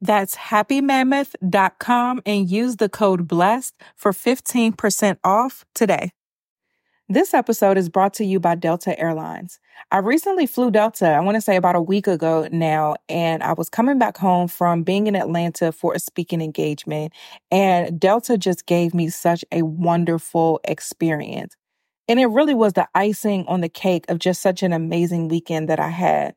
That's happymammoth.com and use the code BLESSED for 15% off today. This episode is brought to you by Delta Airlines. I recently flew Delta, I want to say about a week ago now, and I was coming back home from being in Atlanta for a speaking engagement, and Delta just gave me such a wonderful experience. And it really was the icing on the cake of just such an amazing weekend that I had.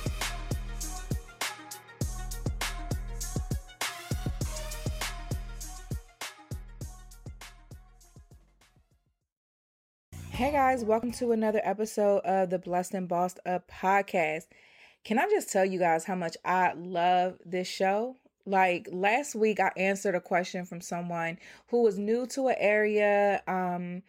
Hey guys, welcome to another episode of the Blessed and Bossed Up podcast. Can I just tell you guys how much I love this show? Like last week, I answered a question from someone who was new to an area. Um,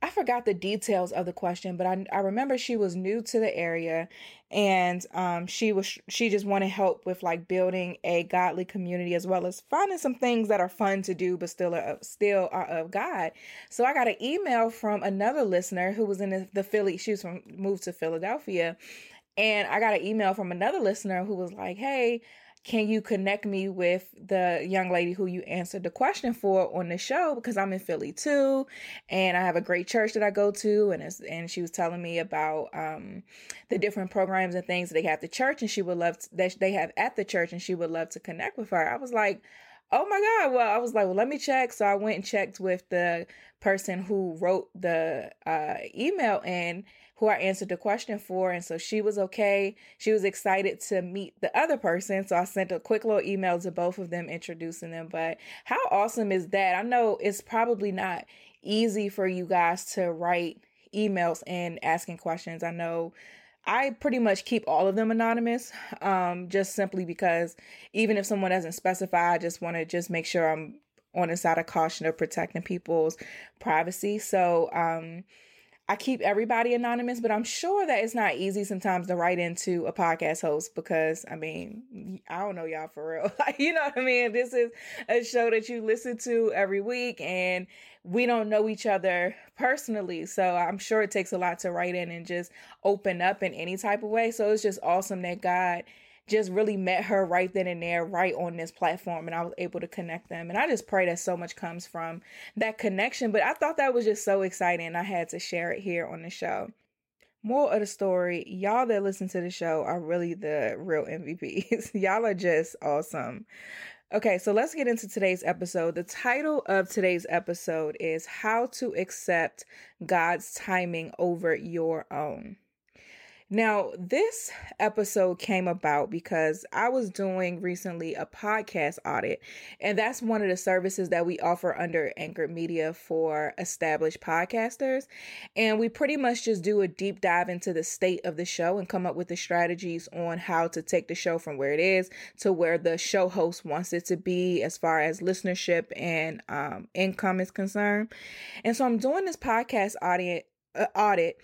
I forgot the details of the question, but I, I remember she was new to the area and um, she was she just wanted help with like building a godly community as well as finding some things that are fun to do but still are, still are of God. So I got an email from another listener who was in the, the Philly she was from moved to Philadelphia and I got an email from another listener who was like, "Hey, can you connect me with the young lady who you answered the question for on the show because I'm in Philly too and I have a great church that I go to and and she was telling me about um, the different programs and things that they have at the church and she would love to, that they have at the church and she would love to connect with her. I was like, "Oh my god." Well, I was like, "Well, let me check." So I went and checked with the person who wrote the uh, email and who I answered the question for. And so she was okay. She was excited to meet the other person. So I sent a quick little email to both of them introducing them. But how awesome is that? I know it's probably not easy for you guys to write emails and asking questions. I know I pretty much keep all of them anonymous, um, just simply because even if someone doesn't specify, I just want to just make sure I'm on the side of caution of protecting people's privacy. So, um, I keep everybody anonymous, but I'm sure that it's not easy sometimes to write into a podcast host because I mean, I don't know y'all for real. Like, you know what I mean? This is a show that you listen to every week and we don't know each other personally. So I'm sure it takes a lot to write in and just open up in any type of way. So it's just awesome that God just really met her right then and there, right on this platform, and I was able to connect them. And I just pray that so much comes from that connection. But I thought that was just so exciting. I had to share it here on the show. More of the story, y'all that listen to the show are really the real MVPs. y'all are just awesome. Okay, so let's get into today's episode. The title of today's episode is How to Accept God's Timing Over Your Own. Now, this episode came about because I was doing recently a podcast audit, and that's one of the services that we offer under Anchor Media for established podcasters. And we pretty much just do a deep dive into the state of the show and come up with the strategies on how to take the show from where it is to where the show host wants it to be as far as listenership and um, income is concerned. And so I'm doing this podcast audit. Uh, audit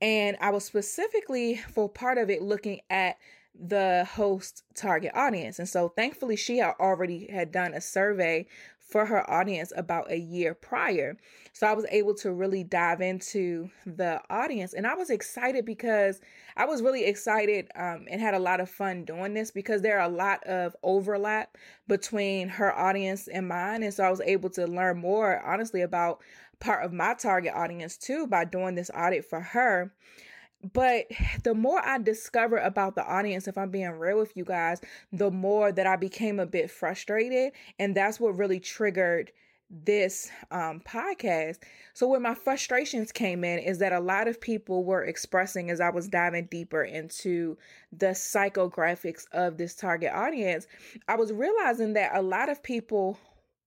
and I was specifically for part of it looking at the host target audience. And so thankfully she had already had done a survey for her audience about a year prior. So I was able to really dive into the audience and I was excited because I was really excited um, and had a lot of fun doing this because there are a lot of overlap between her audience and mine. And so I was able to learn more honestly about part of my target audience too by doing this audit for her. But the more I discover about the audience, if I'm being real with you guys, the more that I became a bit frustrated. And that's what really triggered this um, podcast. So, where my frustrations came in is that a lot of people were expressing as I was diving deeper into the psychographics of this target audience, I was realizing that a lot of people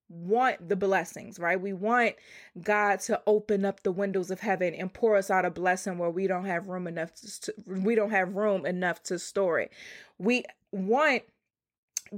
want the blessings, right? We want God to open up the windows of heaven and pour us out a blessing where we don't have room enough to, we don't have room enough to store it. We want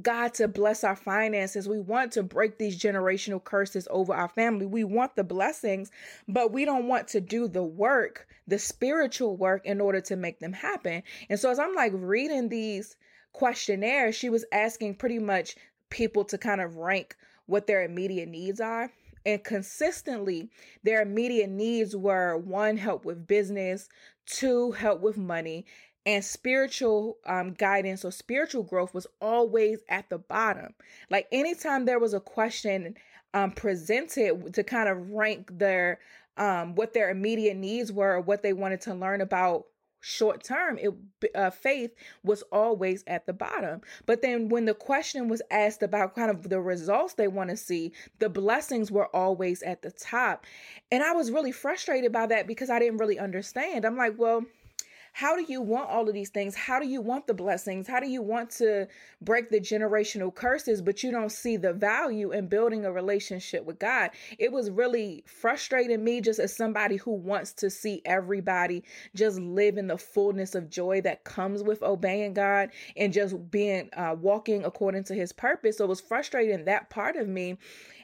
God to bless our finances. We want to break these generational curses over our family. We want the blessings, but we don't want to do the work, the spiritual work in order to make them happen. And so as I'm like reading these questionnaires, she was asking pretty much people to kind of rank what their immediate needs are. And consistently, their immediate needs were one, help with business, two, help with money, and spiritual um, guidance or spiritual growth was always at the bottom. Like anytime there was a question um, presented to kind of rank their um, what their immediate needs were, or what they wanted to learn about short term it uh, faith was always at the bottom. But then when the question was asked about kind of the results they want to see the blessings were always at the top. And i was really frustrated by that because i didn't really understand. I'm like well how do you want all of these things? How do you want the blessings? How do you want to break the generational curses, but you don't see the value in building a relationship with God? It was really frustrating me just as somebody who wants to see everybody just live in the fullness of joy that comes with obeying God and just being uh, walking according to his purpose. So it was frustrating that part of me.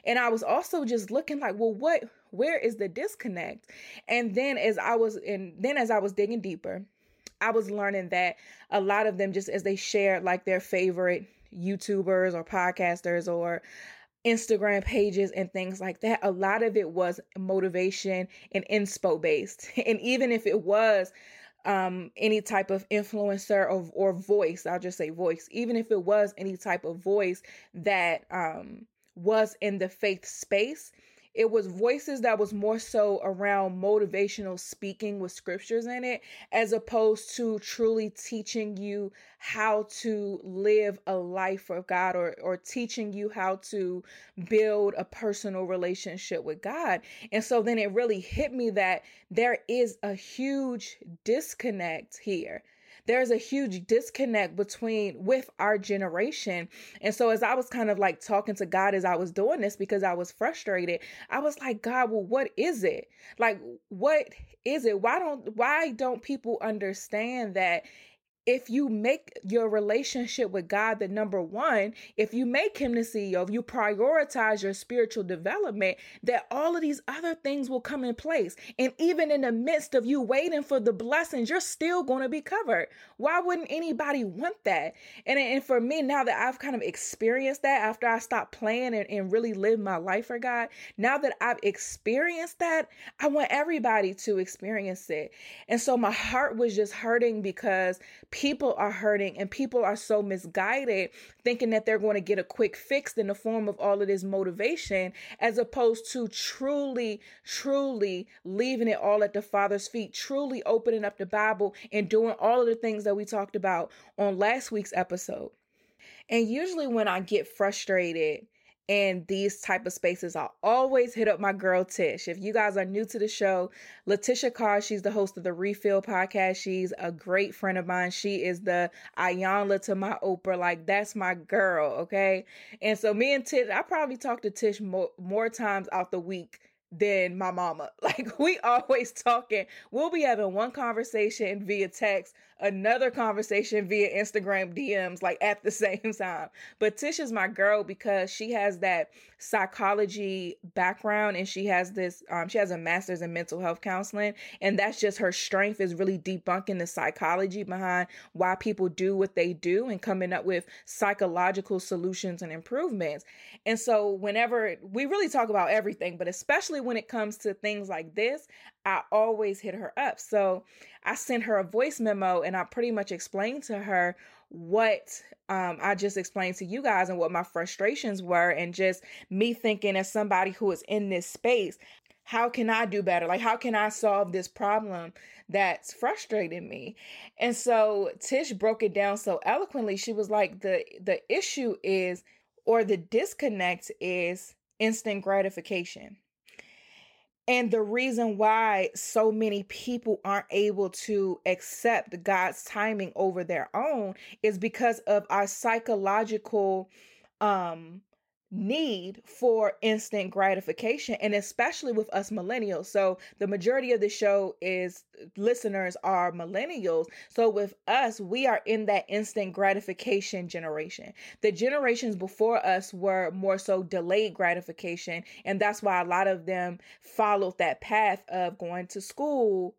And I was also just looking like, well, what where is the disconnect and then as i was and then as i was digging deeper I was learning that a lot of them just as they shared like their favorite YouTubers or podcasters or Instagram pages and things like that, a lot of it was motivation and inspo based. And even if it was um, any type of influencer or, or voice, I'll just say voice, even if it was any type of voice that um, was in the faith space, it was voices that was more so around motivational speaking with scriptures in it as opposed to truly teaching you how to live a life for God or or teaching you how to build a personal relationship with God. And so then it really hit me that there is a huge disconnect here there's a huge disconnect between with our generation. And so as I was kind of like talking to God as I was doing this because I was frustrated, I was like, God, well, what is it? Like, what is it? Why don't why don't people understand that if you make your relationship with God the number one, if you make him the CEO, if you prioritize your spiritual development, that all of these other things will come in place. And even in the midst of you waiting for the blessings, you're still going to be covered. Why wouldn't anybody want that? And, and for me, now that I've kind of experienced that after I stopped playing and, and really lived my life for God, now that I've experienced that, I want everybody to experience it. And so my heart was just hurting because people are hurting and people are so misguided thinking that they're going to get a quick fix in the form of all of this motivation as opposed to truly truly leaving it all at the father's feet truly opening up the bible and doing all of the things that we talked about on last week's episode. And usually when i get frustrated in these type of spaces, I always hit up my girl Tish. If you guys are new to the show, Letitia Carr, she's the host of the Refill podcast. She's a great friend of mine. She is the Iyanla to my Oprah. Like that's my girl, okay? And so me and Tish, I probably talk to Tish more, more times out the week than my mama. Like we always talking. We'll be having one conversation via text another conversation via Instagram DMs, like at the same time. But Tish is my girl because she has that psychology background and she has this, um, she has a master's in mental health counseling. And that's just her strength is really debunking the psychology behind why people do what they do and coming up with psychological solutions and improvements. And so, whenever we really talk about everything, but especially when it comes to things like this, I always hit her up. So I sent her a voice memo and I pretty much explained to her what um, I just explained to you guys and what my frustrations were, and just me thinking as somebody who is in this space, how can I do better? Like, how can I solve this problem that's frustrating me? And so Tish broke it down so eloquently. She was like, the the issue is, or the disconnect is instant gratification. And the reason why so many people aren't able to accept God's timing over their own is because of our psychological um need for instant gratification and especially with us millennials. So the majority of the show is listeners are millennials. So with us we are in that instant gratification generation. The generations before us were more so delayed gratification and that's why a lot of them followed that path of going to school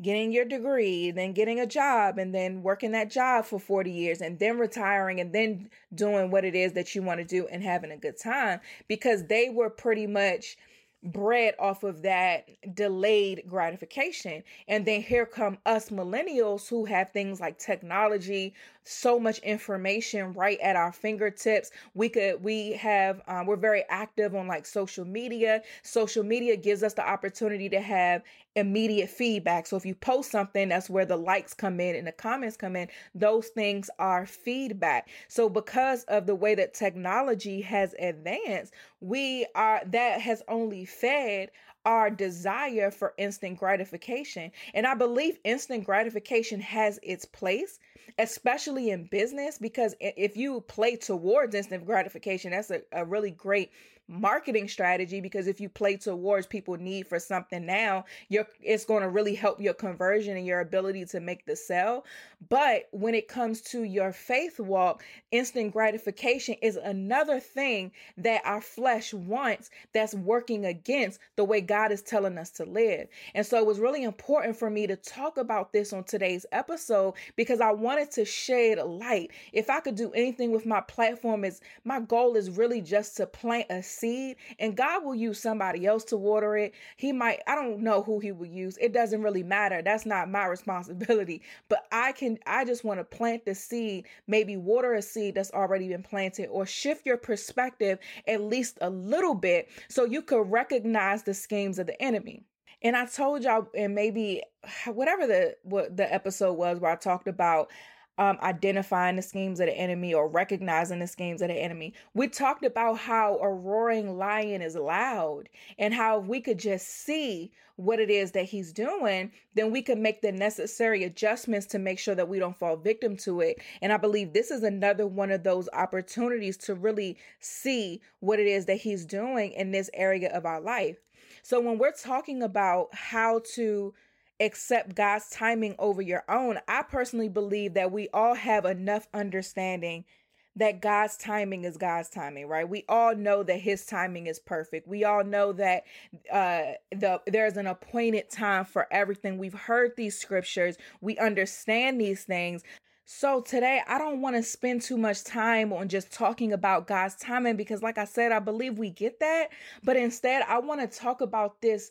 getting your degree, then getting a job, and then working that job for 40 years, and then retiring, and then doing what it is that you want to do and having a good time because they were pretty much bred off of that delayed gratification. And then here come us millennials who have things like technology, so much information right at our fingertips. We could, we have, um, we're very active on like social media. Social media gives us the opportunity to have immediate feedback. So if you post something, that's where the likes come in and the comments come in. Those things are feedback. So because of the way that technology has advanced, we are, that has only fed our desire for instant gratification. And I believe instant gratification has its place, especially in business, because if you play towards instant gratification, that's a, a really great marketing strategy because if you play towards people need for something now you're it's going to really help your conversion and your ability to make the sell but when it comes to your faith walk instant gratification is another thing that our flesh wants that's working against the way God is telling us to live. And so it was really important for me to talk about this on today's episode because I wanted to shed a light. If I could do anything with my platform is my goal is really just to plant a seed and God will use somebody else to water it. He might, I don't know who he will use. It doesn't really matter. That's not my responsibility. But I can, I just want to plant the seed, maybe water a seed that's already been planted or shift your perspective at least a little bit so you could recognize the schemes of the enemy. And I told y'all, and maybe whatever the what the episode was where I talked about um, identifying the schemes of the enemy or recognizing the schemes of the enemy. We talked about how a roaring lion is loud and how if we could just see what it is that he's doing, then we could make the necessary adjustments to make sure that we don't fall victim to it. And I believe this is another one of those opportunities to really see what it is that he's doing in this area of our life. So when we're talking about how to accept God's timing over your own. I personally believe that we all have enough understanding that God's timing is God's timing, right? We all know that his timing is perfect. We all know that uh the there's an appointed time for everything. We've heard these scriptures. We understand these things. So today I don't want to spend too much time on just talking about God's timing because like I said I believe we get that, but instead I want to talk about this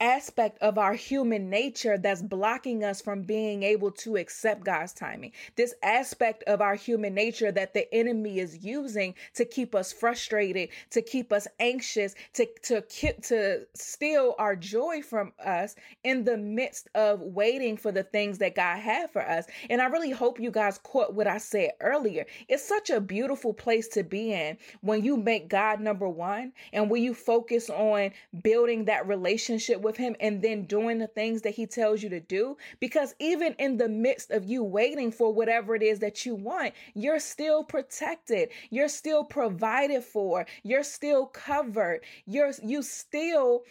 aspect of our human nature that's blocking us from being able to accept God's timing. This aspect of our human nature that the enemy is using to keep us frustrated, to keep us anxious, to to to steal our joy from us in the midst of waiting for the things that God had for us. And I really hope you guys caught what I said earlier. It's such a beautiful place to be in when you make God number 1 and when you focus on building that relationship with him and then doing the things that he tells you to do. Because even in the midst of you waiting for whatever it is that you want, you're still protected. You're still provided for. You're still covered. You're, you still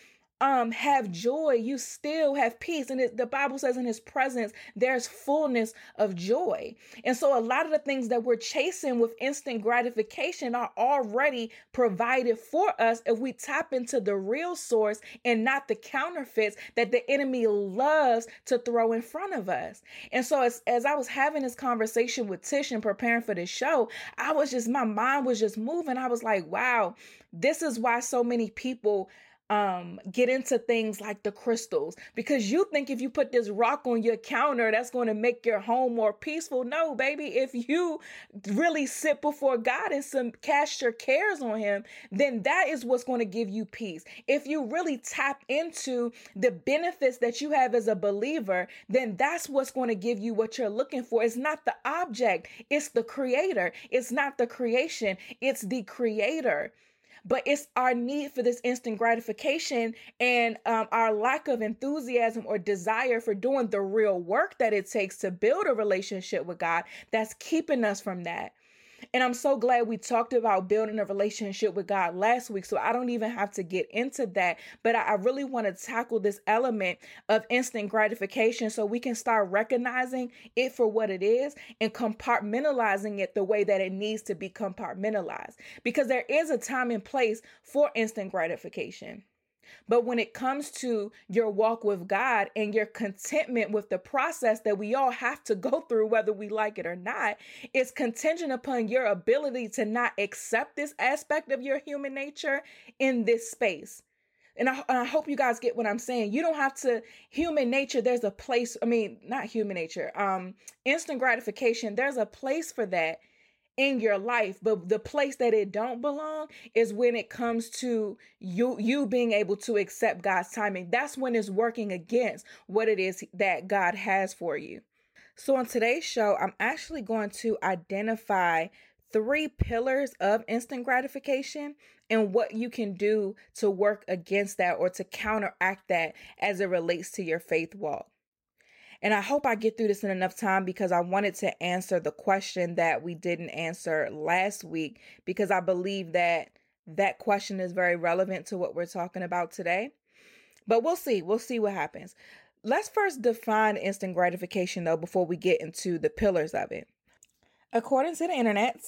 um have joy you still have peace. And it, the bible says in his presence there's fullness of joy. And so a lot of the things that we're chasing with instant gratification are already provided for us if we tap into the real source and not the counterfeits that the enemy loves to throw in front of us. And so as, as i was having this conversation with tish and preparing for this show i was just my mind was just moving. I was like wow this is why so many people um get into things like the crystals because you think if you put this rock on your counter that's going to make your home more peaceful. No baby if you really sit before god and some cast your cares on him then that is what's going to give you peace. If you really tap into the benefits that you have as a believer then that's what's going to give you what you're looking for. It's not the object it's the creator. It's not the creation it's the creator but it's our need for this instant gratification and um, our lack of enthusiasm or desire for doing the real work that it takes to build a relationship with God that's keeping us from that. And I'm so glad we talked about building a relationship with God last week. So I don't even have to get into that. But I, really want to tackle this element of instant gratification so we can start recognizing it for what it is and compartmentalizing it the way that it needs to be compartmentalized. Because there is a time and place for instant gratification. But when it comes to your walk with God and your contentment with the process that we all have to go through, whether we like it or not, it's contingent upon your ability to not accept this aspect of your human nature in this space. And I, and I hope you guys get what I'm saying. You don't have to human nature. There's a place. I mean, not human nature. Um, instant gratification. There's a place for that in your life but the place that it don't belong is when it comes to you you being able to accept God's timing. That's when it's working against what it is that God has for you. So on today's show I'm actually going to identify three pillars of instant gratification and what you can do to work against that or to counteract that as it relates to your faith walk and I hope I get through this in enough time because I wanted to answer the question that we didn't answer last week because I believe that that question is very relevant to what we're talking about today. But we'll see. We'll see what happens. Let's first define instant gratification though before we get into the pillars of it. According to the internet,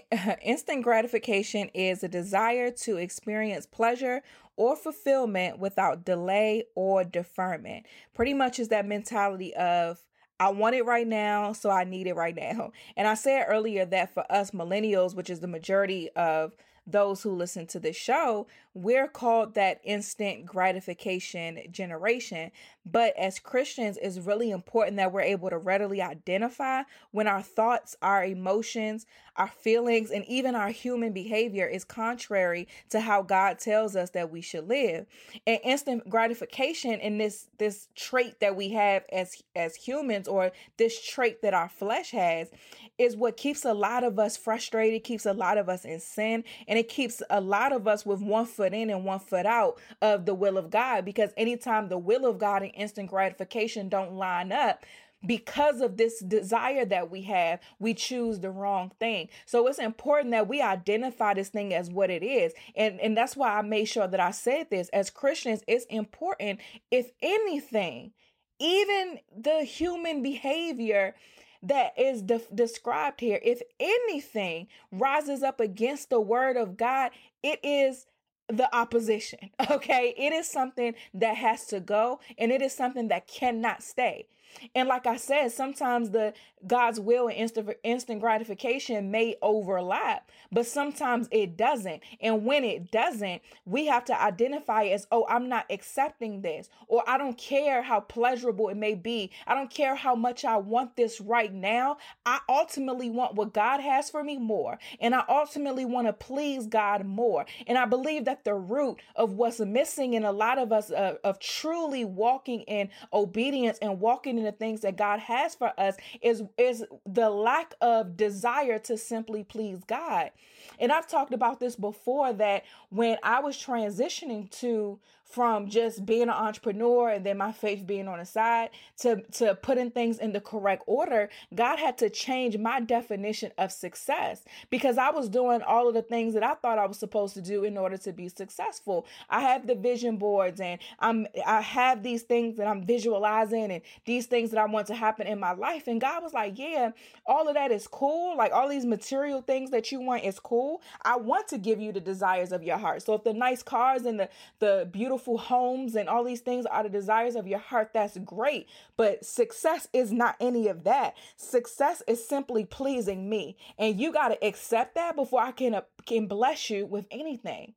instant gratification is a desire to experience pleasure or fulfillment without delay or deferment. Pretty much is that mentality of I want it right now, so I need it right now. And I said earlier that for us millennials, which is the majority of those who listen to this show, we're called that instant gratification generation. But as Christians, it's really important that we're able to readily identify when our thoughts, our emotions, our feelings, and even our human behavior is contrary to how God tells us that we should live. And instant gratification in this this trait that we have as as humans or this trait that our flesh has is what keeps a lot of us frustrated, keeps a lot of us in sin, and it keeps a lot of us with one foot in and one foot out of the will of God because anytime the will of God and instant gratification don't line up, because of this desire that we have, we choose the wrong thing. So it's important that we identify this thing as what it is. And, and that's why I made sure that I said this. As Christians, it's important, if anything, even the human behavior that is de- described here, if anything rises up against the word of God, it is the opposition. Okay. It is something that has to go and it is something that cannot stay. And like I said, sometimes the God's will and instant, instant gratification may overlap, but sometimes it doesn't. And when it doesn't, we have to identify as, oh, I'm not accepting this, or I don't care how pleasurable it may be. I don't care how much I want this right now. I ultimately want what God has for me more. And I ultimately want to please God more. And I believe that the root of what's missing in a lot of us uh, of truly walking in obedience and walking the things that God has for us is is the lack of desire to simply please God. And I've talked about this before that when I was transitioning to from just being an entrepreneur and then my faith being on the side to to putting things in the correct order, God had to change my definition of success because I was doing all of the things that I thought I was supposed to do in order to be successful. I have the vision boards and I'm I have these things that I'm visualizing and these things that I want to happen in my life and God was like, "Yeah, all of that is cool. Like all these material things that you want is cool. I want to give you the desires of your heart. So if the nice cars and the the beautiful homes and all these things are the desires of your heart, that's great. But success is not any of that. Success is simply pleasing me. And you got to accept that before I can, uh, can bless you with anything.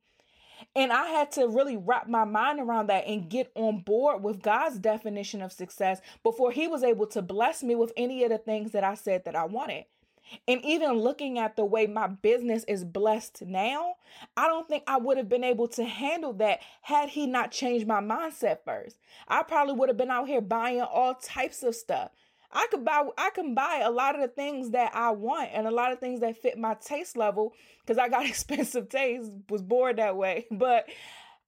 And I had to really wrap my mind around that and get on board with God's definition of success before He was able to bless me with any of the things that I said that I wanted. And even looking at the way my business is blessed now, I don't think I would have been able to handle that had he not changed my mindset first. I probably would have been out here buying all types of stuff. I could buy I can buy a lot of the things that I want and a lot of things that fit my taste level because I got expensive taste, was bored that way. But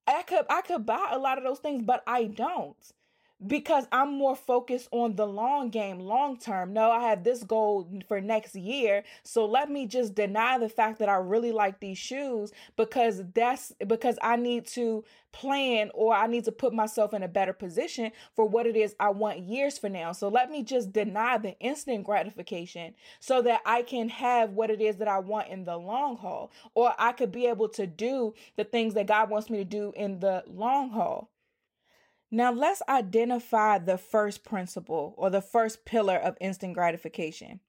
I could I could buy a lot of those things, but I don't because I'm more focused on the long game, long term. No, I have this goal for next year. So let me just deny the fact that I really like these shoes because that's because I need to plan or I need to put myself in a better position for what it is I want years for now. So let me just deny the instant gratification so that I can have what it is that I want in the long haul or I could be able to do the things that God wants me to do in the long haul. Now, let's identify the first principle or the first pillar of instant gratification.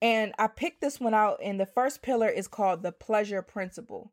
And I picked this one out, and the first pillar is called the pleasure principle.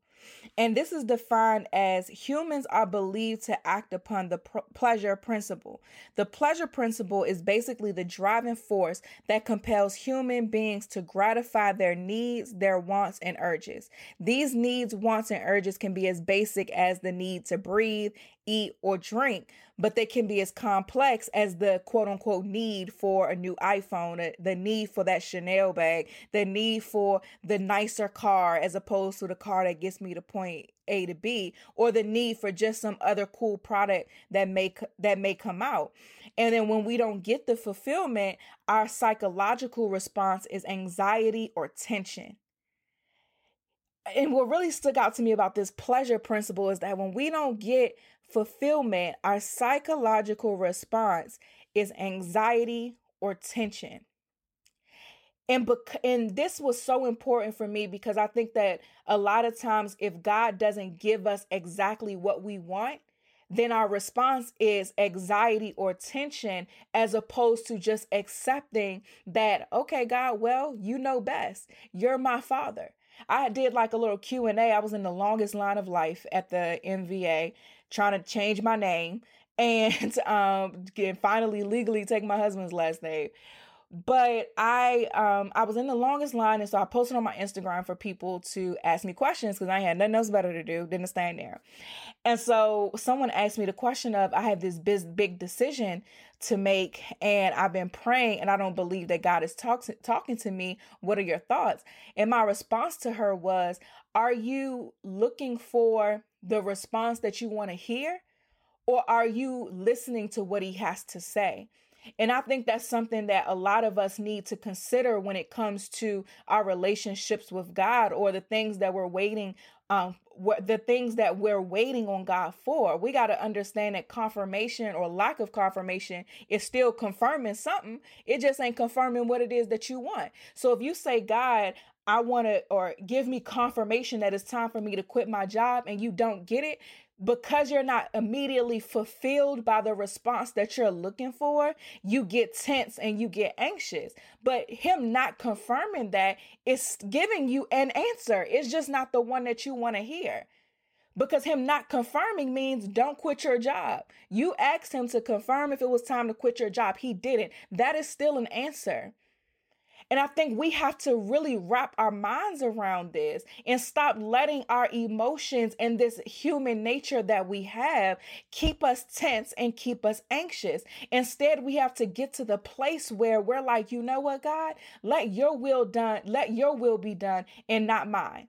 And this is defined as humans are believed to act upon the pr- pleasure principle. The pleasure principle is basically the driving force that compels human beings to gratify their needs, their wants, and urges. These needs, wants, and urges can be as basic as the need to breathe, eat, or drink, but they can be as complex as the quote unquote need for a new iPhone, uh, the need for that Chanel bag, the need for the nicer car as opposed to the car that gets me to point A to B, or the need for just some other cool product that may that may come out. And then when we don't get the fulfillment, our psychological response is anxiety or tension and what really stuck out to me about this pleasure principle is that when we don't get fulfillment, our psychological response is anxiety or tension. And bec- and this was so important for me because I think that a lot of times if God doesn't give us exactly what we want, then our response is anxiety or tension as opposed to just accepting that okay God, well, you know best. You're my father. I did like a little Q&A. I was in the longest line of life at the MVA trying to change my name and um finally legally take my husband's last name but I um I was in the longest line and so I posted on my Instagram for people to ask me questions because I had nothing else better to do than to stand there. And so someone asked me the question of I have this big big decision to make and I've been praying and I don't believe that God is talk- talking to me. What are your thoughts? And my response to her was, are you looking for the response that you want to hear or are you listening to what he has to say? And I think that's something that a lot of us need to consider when it comes to our relationships with God or the things that we're waiting um, what the things that we're waiting on God for. We got to understand that confirmation or lack of confirmation is still confirming something. It just ain't confirming what it is that you want. So if you say, God, I want to, or give me confirmation that it's time for me to quit my job and you don't get it, because you're not immediately fulfilled by the response that you're looking for, you get tense and you get anxious. But him not confirming that is giving you an answer. It's just not the one that you want to hear. Because him not confirming means don't quit your job. You asked him to confirm if it was time to quit your job. He didn't. That is still an answer. And I think we have to really wrap our minds around this and stop letting our emotions and this human nature that we have keep us tense and keep us anxious. Instead, we have to get to the place where we're like, you know what, God, let your will done, let your will be done and not mine.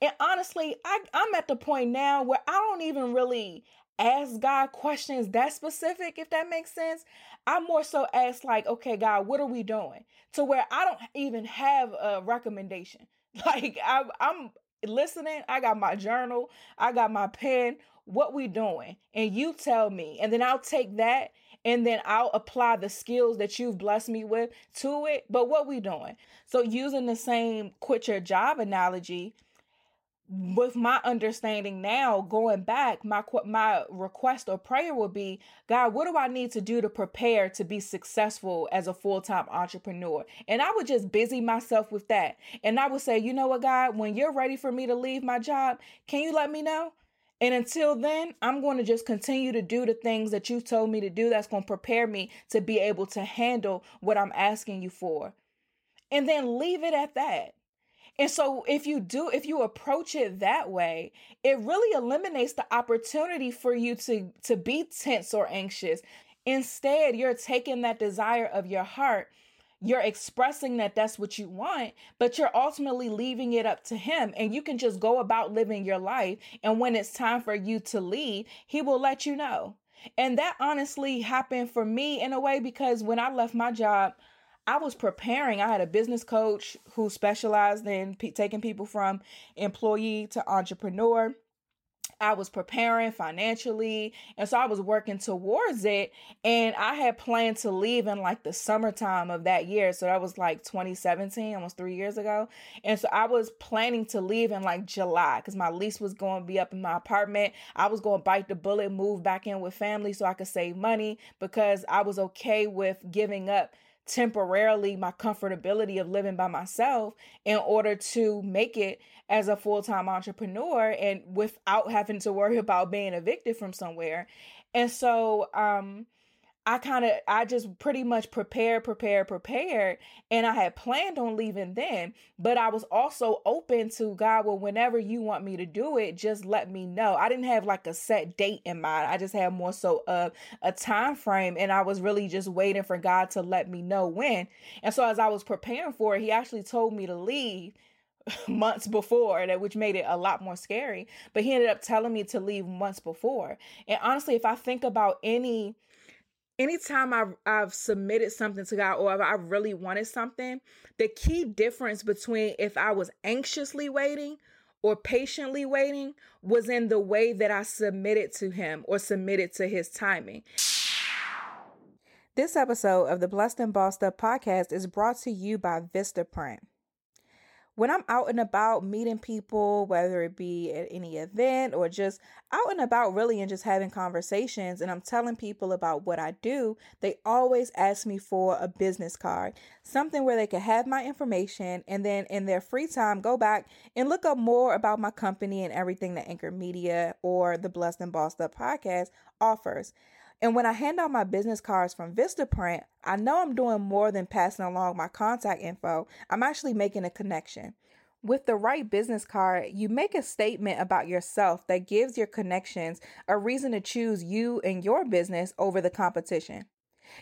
And honestly, I, I'm at the point now where I don't even really ask God questions that specific, if that makes sense. I more so ask, like, okay, God, what are we doing? To where I don't even have a recommendation. Like, I, I'm listening, I got my journal, I got my pen. What we doing? And you tell me, and then I'll take that and then I'll apply the skills that you've blessed me with to it. But what we doing? So using the same quit your job analogy, with my understanding now going back my my request or prayer would be god what do i need to do to prepare to be successful as a full-time entrepreneur and i would just busy myself with that and i would say you know what god when you're ready for me to leave my job can you let me know and until then, I'm going to just continue to do the things that you told me to do that's going to prepare me to be able to handle what I'm asking you for. And then leave it at that. And so if you do, if you approach it that way, it really eliminates the opportunity for you to, to be tense or anxious. Instead, you're taking that desire of your heart you're expressing that that's what you want, but you're ultimately leaving it up to him. And you can just go about living your life. And when it's time for you to leave, he will let you know. And that honestly happened for me in a way because when I left my job, I was preparing. I had a business coach who specialized in p- taking people from employee to entrepreneur. I was preparing financially. And so I was working towards it. And I had planned to leave in like the summertime of that year. So that was like 2017, almost three years ago. And so I was planning to leave in like July because my lease was going to be up in my apartment. I was going to bite the bullet, move back in with family so I could save money because I was okay with giving up temporarily my comfortability of living by myself in order to make it as a full-time entrepreneur and without having to worry about being evicted from somewhere. And so um I kind of, I just pretty much prepared, prepared, prepared. And I had planned on leaving then, but I was also open to God, well, whenever you want me to do it, just let me know. I didn't have like a set date in mind. I just had more so of a time frame. And I was really just waiting for God to let me know when. And so as I was preparing for it, he actually told me to leave months before that which made it a lot more scary but he ended up telling me to leave months before and honestly if i think about any anytime I've, I've submitted something to God or I really wanted something, the key difference between if I was anxiously waiting or patiently waiting was in the way that I submitted to Him or submitted to His timing. This episode of the Blessed and Bossed Up podcast is brought to you by Vistaprint when I'm out and about meeting people, whether it be at any event or just out and about really and just having conversations, and I'm telling people about what I do, they always ask me for a business card, something where they can have my information and then in their free time go back and look up more about my company and everything that Anchor Media or the Blessed and Bossed Up podcast offers. And when I hand out my business cards from Vistaprint, I know I'm doing more than passing along my contact info. I'm actually making a connection. With the right business card, you make a statement about yourself that gives your connections a reason to choose you and your business over the competition.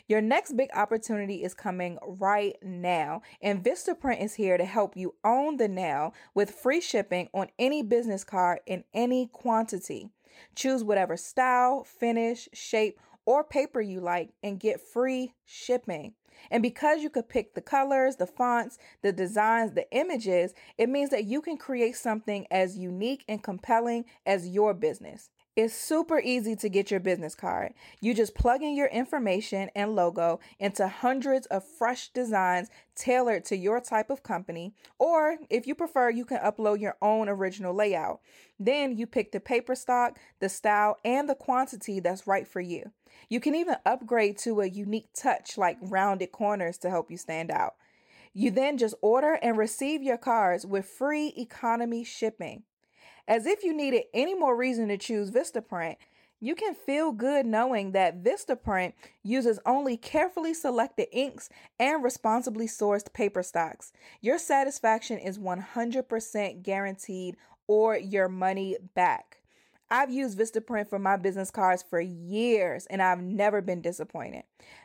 Your next big opportunity is coming right now, and Vistaprint is here to help you own the now with free shipping on any business card in any quantity. Choose whatever style, finish, shape, or paper you like and get free shipping. And because you could pick the colors, the fonts, the designs, the images, it means that you can create something as unique and compelling as your business. It's super easy to get your business card. You just plug in your information and logo into hundreds of fresh designs tailored to your type of company, or if you prefer, you can upload your own original layout. Then you pick the paper stock, the style, and the quantity that's right for you. You can even upgrade to a unique touch like rounded corners to help you stand out. You then just order and receive your cards with free economy shipping. As if you needed any more reason to choose Vistaprint, you can feel good knowing that Vistaprint uses only carefully selected inks and responsibly sourced paper stocks. Your satisfaction is 100% guaranteed or your money back. I've used Vistaprint for my business cards for years and I've never been disappointed.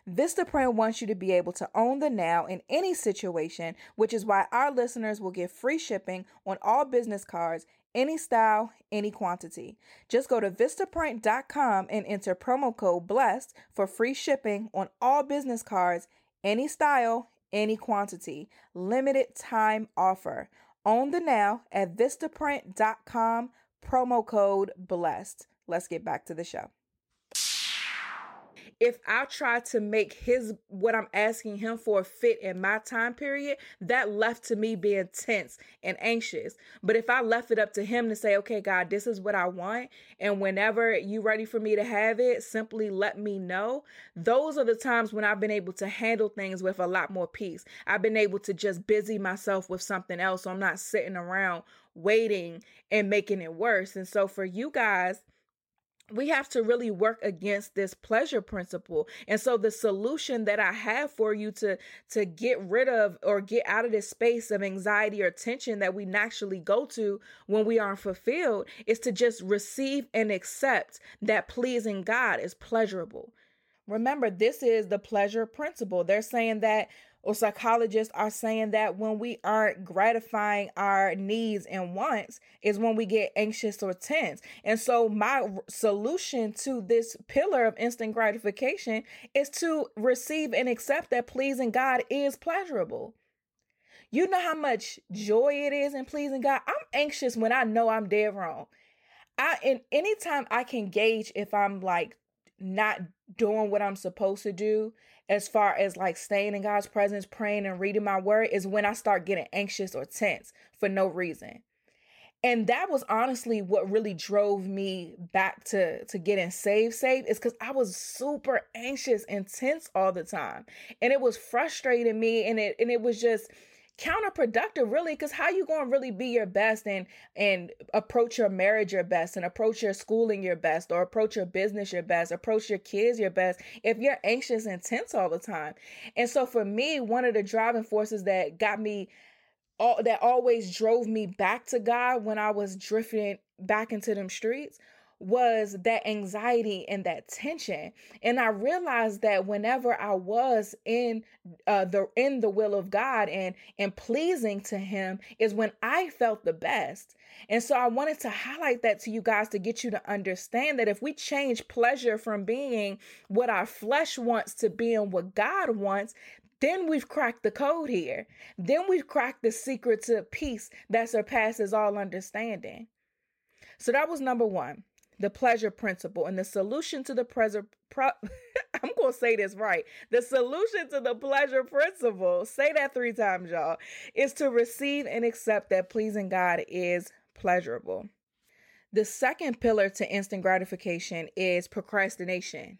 Vistaprint wants you to be able to own the now in any situation, which is why our listeners will get free shipping on all business cards any style, any quantity. Just go to Vistaprint.com and enter promo code BLESSED for free shipping on all business cards, any style, any quantity. Limited time offer. Own the now at Vistaprint.com, promo code BLESSED. Let's get back to the show if I try to make his what I'm asking him for fit in my time period, that left to me being tense and anxious. But if I left it up to him to say, okay, God, this is what I want, and whenever you ready for me to have it, simply let me know. Those are the times when I've been able to handle things with a lot more peace. I've been able to just busy myself with something else. So I'm not sitting around waiting and making it worse. And so for you guys, we have to really work against this pleasure principle. And so the solution that i have for you to to get rid of or get out of this space of anxiety or tension that we naturally go to when we aren't fulfilled is to just receive and accept that pleasing god is pleasurable. Remember this is the pleasure principle. They're saying that or psychologists are saying that when we aren't gratifying our needs and wants is when we get anxious or tense. And so my solution to this pillar of instant gratification is to receive and accept that pleasing God is pleasurable. You know how much joy it is in pleasing God. I'm anxious when I know I'm dead wrong. I and anytime I can gauge if I'm like not doing what I'm supposed to do as far as like staying in God's presence, praying and reading my word is when I start getting anxious or tense for no reason. And that was honestly what really drove me back to to getting saved saved is cuz I was super anxious and tense all the time. And it was frustrating me and it and it was just counterproductive really because how you going to really be your best and and approach your marriage your best and approach your schooling your best or approach your business your best approach your kids your best if you're anxious and tense all the time? And so for me one of the driving forces that got me all that always drove me back to god when i was drifting back into them streets was that anxiety and that tension and i realized that whenever i was in uh, the in the will of god and and pleasing to him is when i felt the best and so i wanted to highlight that to you guys to get you to understand that if we change pleasure from being what our flesh wants to being what god wants then we've cracked the code here. Then we've cracked the secret to peace that surpasses all understanding. So that was number one the pleasure principle and the solution to the pleasure pro- I'm going to say this right. The solution to the pleasure principle, say that 3 times y'all, is to receive and accept that pleasing God is pleasurable. The second pillar to instant gratification is procrastination.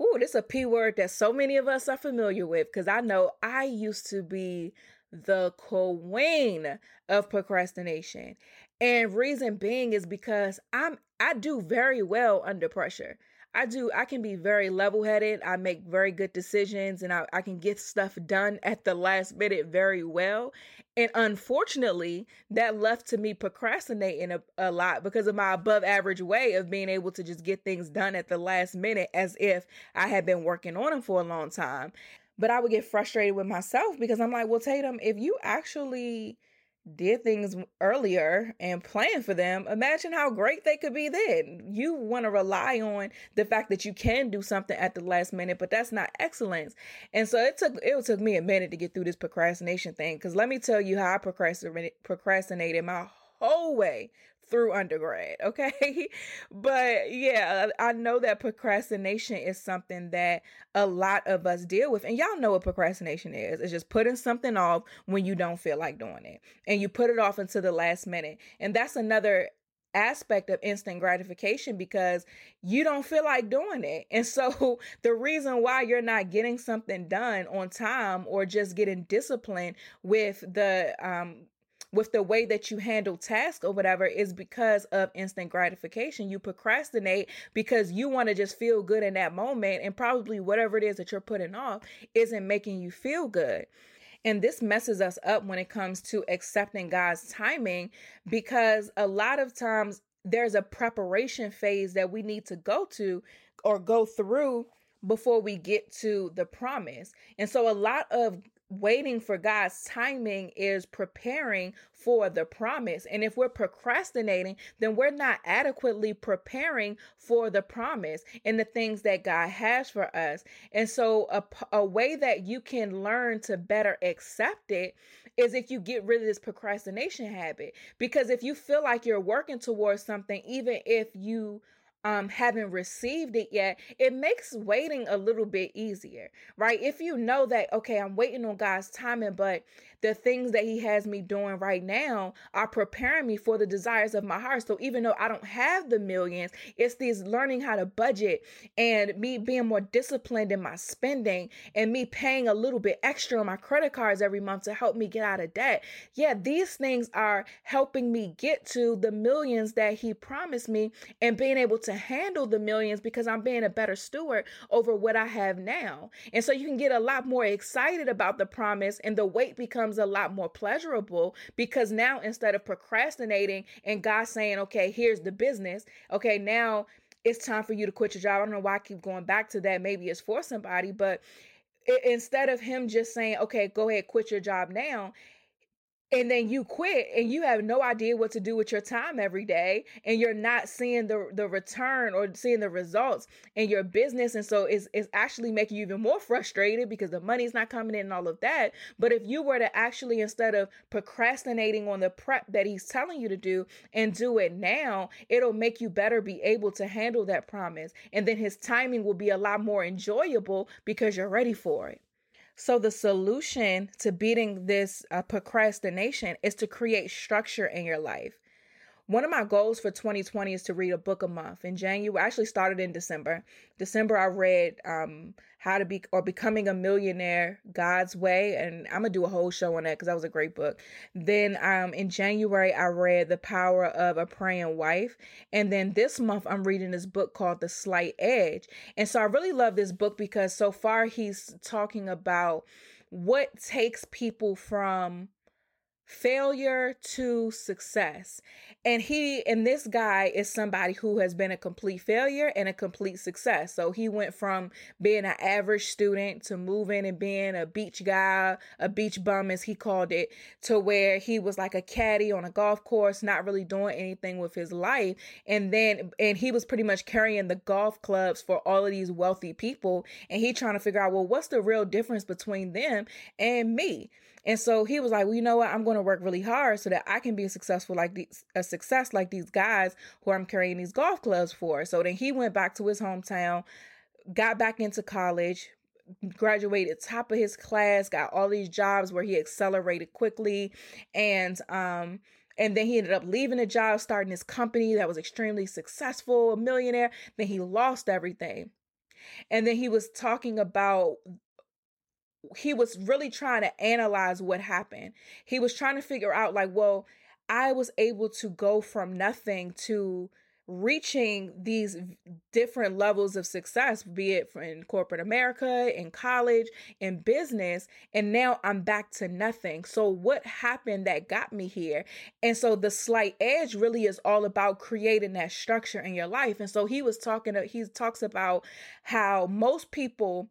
Ooh, this is a P word that so many of us are familiar with because I know I used to be the queen of procrastination. And reason being is because I'm I do very well under pressure. I do I can be very level-headed. I make very good decisions and I, I can get stuff done at the last minute very well. And unfortunately, that left to me procrastinating a, a lot because of my above average way of being able to just get things done at the last minute as if I had been working on them for a long time. But I would get frustrated with myself because I'm like, well, Tatum, if you actually did things earlier and planned for them, imagine how great they could be then. You want to rely on the fact that you can do something at the last minute, but that's not excellence. And so it took it took me a minute to get through this procrastination thing because let me tell you how I procrastinated procrastinated my whole way through undergrad. Okay. but yeah, I know that procrastination is something that a lot of us deal with. And y'all know what procrastination is it's just putting something off when you don't feel like doing it. And you put it off until the last minute. And that's another aspect of instant gratification because you don't feel like doing it. And so the reason why you're not getting something done on time or just getting disciplined with the um with the way that you handle tasks or whatever is because of instant gratification. You procrastinate because you want to just feel good in that moment, and probably whatever it is that you're putting off isn't making you feel good. And this messes us up when it comes to accepting God's timing because a lot of times there's a preparation phase that we need to go to or go through before we get to the promise. And so a lot of waiting for God's timing is preparing for the promise. And if we're procrastinating, then we're not adequately preparing for the promise and the things that God has for us. And so, a, a way that you can learn to better accept it is if you get rid of this procrastination habit. Because if you feel like you're working towards something, even if you um haven't received it yet it makes waiting a little bit easier right? If you know that okay i'm waiting on god's timing but the things that he has me doing right now are preparing me for the desires of my heart. So even though i don't have the millions it's these learning how to budget and me being more disciplined in my spending and me paying a little bit extra on my credit cards every month to help me get out of debt. Yeah these things are helping me get to the millions that he promised me and being able to to handle the millions because I'm being a better steward over what I have now. And so you can get a lot more excited about the promise and the wait becomes a lot more pleasurable because now instead of procrastinating and God saying, okay, here's the business, okay, now it's time for you to quit your job. I don't know why I keep going back to that. Maybe it's for somebody, but instead of him just saying, okay, go ahead, quit your job now, and then you quit and you have no idea what to do with your time every day and you're not seeing the the return or seeing the results in your business and so it's, it's actually making you even more frustrated because the money's not coming in and all of that. But if you were to actually instead of procrastinating on the prep that he's telling you to do and do it now it'll make you better be able to handle that promise and then his timing will be a lot more enjoyable because you're ready for it so, the solution to beating this uh, procrastination is to create structure in your life. One of my goals for 2020 is to read a book a month. In January, I actually started in December. December, I read um, How to Be or Becoming a Millionaire God's Way, and I'm gonna do a whole show on that because that was a great book. Then um, in January, I read The Power of a Praying Wife, and then this month, I'm reading this book called The Slight Edge. And so I really love this book because so far he's talking about what takes people from failure to success. And he and this guy is somebody who has been a complete failure and a complete success. So he went from being an average student to moving and being a beach guy, a beach bum as he called it, to where he was like a caddy on a golf course, not really doing anything with his life. And then and he was pretty much carrying the golf clubs for all of these wealthy people and he trying to figure out well what's the real difference between them and me. And so he was like, well, you know what? I'm going to work really hard so that I can be successful like these, a success like these guys who I'm carrying these golf clubs for. So then he went back to his hometown, got back into college, graduated top of his class, got all these jobs where he accelerated quickly, and um and then he ended up leaving the job, starting his company that was extremely successful, a millionaire. Then he lost everything. And then he was talking about he was really trying to analyze what happened. He was trying to figure out, like, well, I was able to go from nothing to reaching these different levels of success, be it in corporate America, in college, in business, and now I'm back to nothing. So, what happened that got me here? And so, the slight edge really is all about creating that structure in your life. And so, he was talking, he talks about how most people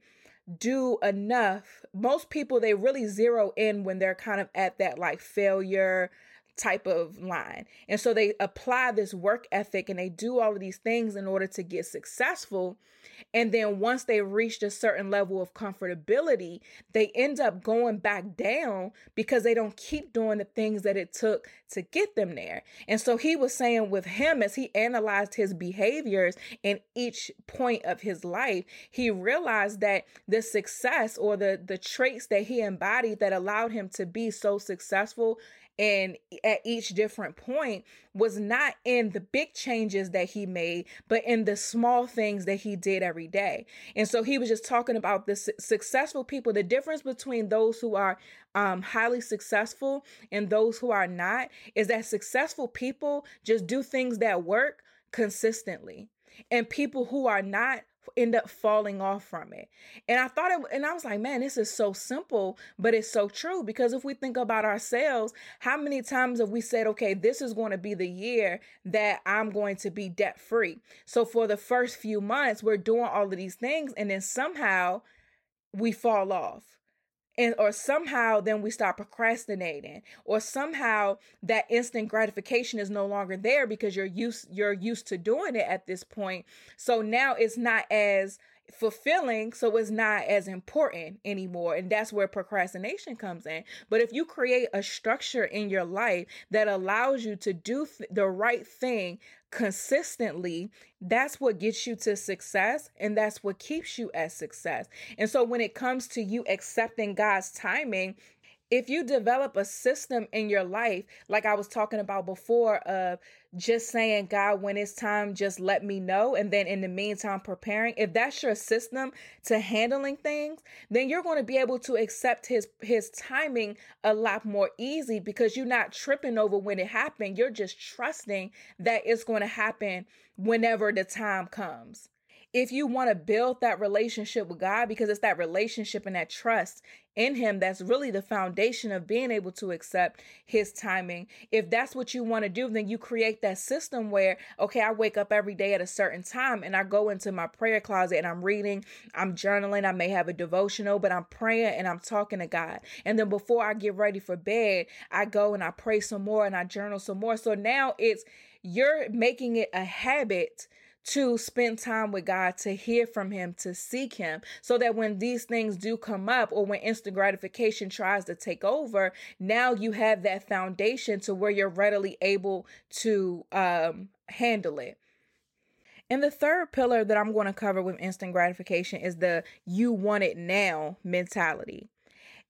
do enough. Most people, they really zero in when they're kind of at that like failure, type of line. And so they apply this work ethic and they do all of these things in order to get successful. And then once they reached a certain level of comfortability, they end up going back down because they don't keep doing the things that it took to get them there. And so he was saying with him, as he analyzed his behaviors in each point of his life, he realized that the success or the, the traits that he embodied that allowed him to be so successful and at each different point was not in the big changes that he made, but in the small things that he did every day. And so he was just talking about the su- successful people, the difference between those who are um, highly successful and those who are not is that successful people just do things that work consistently. And people who are not end up falling off from it. And I thought it, and I was like, man, this is so simple, but it's so true because if we think about ourselves, how many times have we said, okay, this is going to be the year that I'm going to be debt free? So for the first few months, we're doing all of these things, and then somehow we fall off and or somehow then we start procrastinating or somehow that instant gratification is no longer there because you're used you're used to doing it at this point. So now it's not as fulfilling so it's not as important anymore and that's where procrastination comes in. But if you create a structure in your life that allows you to do th- the right thing consistently that's what gets you to success and that's what keeps you at success. And so when it comes to you accepting God's timing if you develop a system in your life like i was talking about before of just saying god when it's time just let me know and then in the meantime preparing if that's your system to handling things then you're going to be able to accept his his timing a lot more easy because you're not tripping over when it happened. You're just trusting that it's going to happen whenever the time comes if you want to build that relationship with God, because it's that relationship and that trust in Him that's really the foundation of being able to accept His timing. If that's what you want to do, then you create that system where, okay, I wake up every day at a certain time and I go into my prayer closet and I'm reading, I'm journaling, I may have a devotional, but I'm praying and I'm talking to God. And then before I get ready for bed, I go and I pray some more and I journal some more. So now it's, you're making it a habit to spend time with God, to hear from Him, to seek Him, so that when these things do come up or when instant gratification tries to take over, now you have that foundation to where you're readily able to um, handle it. And the third pillar that I'm going to cover with instant gratification is the you want it now mentality.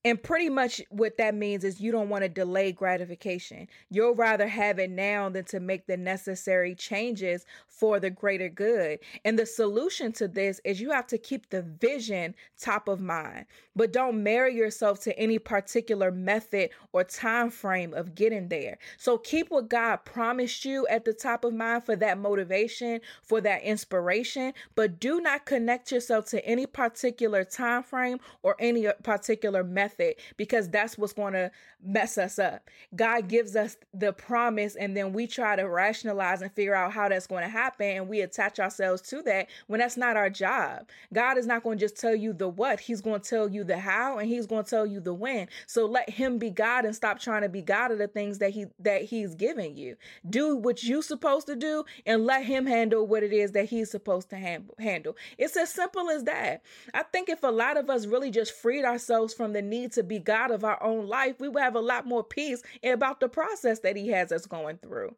And pretty much what that means is you don't want to delay gratification. You'll rather have it now than to make the necessary changes for the greater good. And the solution to this is you have to keep the vision top of mind, but don't marry yourself to any particular method or time frame of getting there. So keep what God promised you at the top of mind for that motivation, for that inspiration, but do not connect yourself to any particular time frame or any particular method method because that's what's going to mess us up. God gives us the promise and then we try to rationalize and figure out how that's going to happen and we attach ourselves to that when that's not our job. God is not going to just tell you the what, He's going to tell you the how and He's going to tell you the when. So let Him be God and stop trying to be God of the things that He that He's giving you. Do what you're supposed to do and let Him handle what it is that He's supposed to handle. It's as simple as that. I think if a lot of us really just freed ourselves from the need need to be God of our own life, we will have a lot more peace about the process that He has us going through.